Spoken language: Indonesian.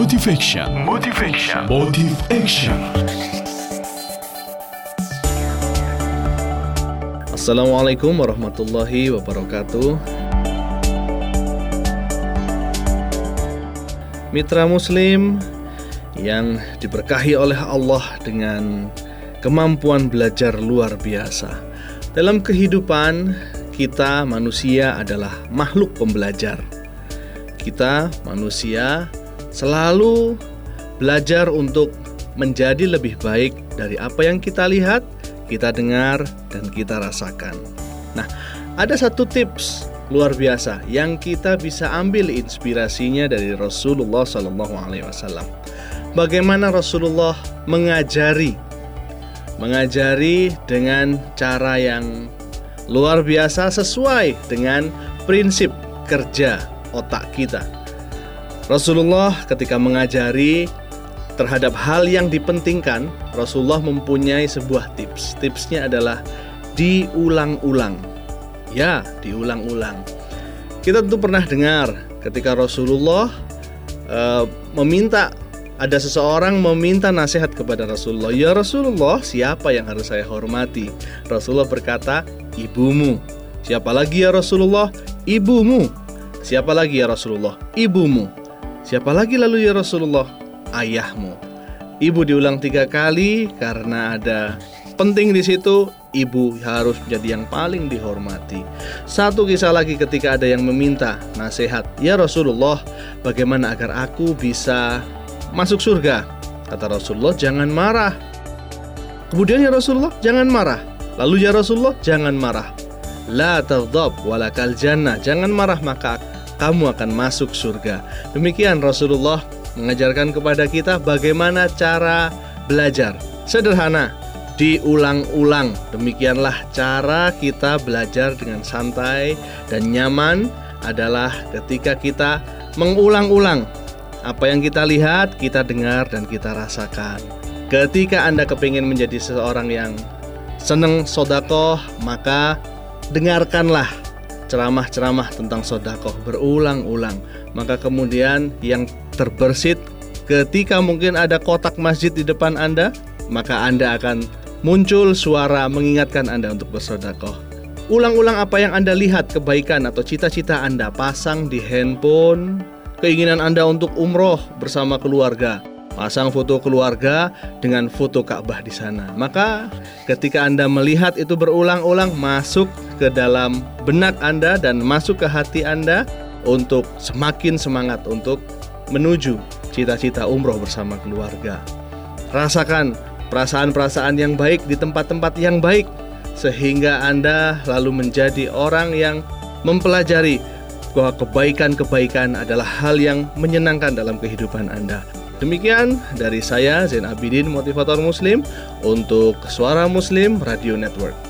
Motivation. Motivation. Motive Action. Assalamualaikum warahmatullahi wabarakatuh. Mitra Muslim yang diberkahi oleh Allah dengan kemampuan belajar luar biasa. Dalam kehidupan, kita manusia adalah makhluk pembelajar. Kita manusia selalu belajar untuk menjadi lebih baik dari apa yang kita lihat, kita dengar, dan kita rasakan. Nah, ada satu tips luar biasa yang kita bisa ambil inspirasinya dari Rasulullah Sallallahu Alaihi Wasallam. Bagaimana Rasulullah mengajari, mengajari dengan cara yang luar biasa sesuai dengan prinsip kerja otak kita Rasulullah ketika mengajari terhadap hal yang dipentingkan, Rasulullah mempunyai sebuah tips. Tipsnya adalah diulang-ulang. Ya, diulang-ulang. Kita tentu pernah dengar ketika Rasulullah uh, meminta ada seseorang meminta nasihat kepada Rasulullah. Ya Rasulullah, siapa yang harus saya hormati? Rasulullah berkata, ibumu. Siapa lagi ya Rasulullah? Ibumu. Siapa lagi ya Rasulullah? Ibumu. Siapa lagi lalu ya Rasulullah? Ayahmu. Ibu diulang tiga kali karena ada penting di situ. Ibu harus menjadi yang paling dihormati. Satu kisah lagi ketika ada yang meminta nasihat, "Ya Rasulullah, bagaimana agar aku bisa masuk surga?" Kata Rasulullah, "Jangan marah." Kemudian ya Rasulullah, "Jangan marah." Lalu ya Rasulullah, "Jangan marah." La taghdab walakal jannah. Jangan marah maka kamu akan masuk surga. Demikian Rasulullah mengajarkan kepada kita bagaimana cara belajar. Sederhana, diulang-ulang. Demikianlah cara kita belajar dengan santai dan nyaman adalah ketika kita mengulang-ulang apa yang kita lihat, kita dengar, dan kita rasakan. Ketika Anda kepingin menjadi seseorang yang senang sodakoh, maka dengarkanlah ceramah-ceramah tentang sodakoh berulang-ulang. Maka kemudian yang terbersit ketika mungkin ada kotak masjid di depan Anda, maka Anda akan muncul suara mengingatkan Anda untuk bersodakoh. Ulang-ulang apa yang Anda lihat kebaikan atau cita-cita Anda pasang di handphone, keinginan Anda untuk umroh bersama keluarga, pasang foto keluarga dengan foto Ka'bah di sana. Maka ketika Anda melihat itu berulang-ulang masuk ke dalam benak Anda dan masuk ke hati Anda untuk semakin semangat untuk menuju cita-cita umroh bersama keluarga. Rasakan perasaan-perasaan yang baik di tempat-tempat yang baik sehingga Anda lalu menjadi orang yang mempelajari bahwa kebaikan-kebaikan adalah hal yang menyenangkan dalam kehidupan Anda. Demikian dari saya Zain Abidin Motivator Muslim untuk Suara Muslim Radio Network.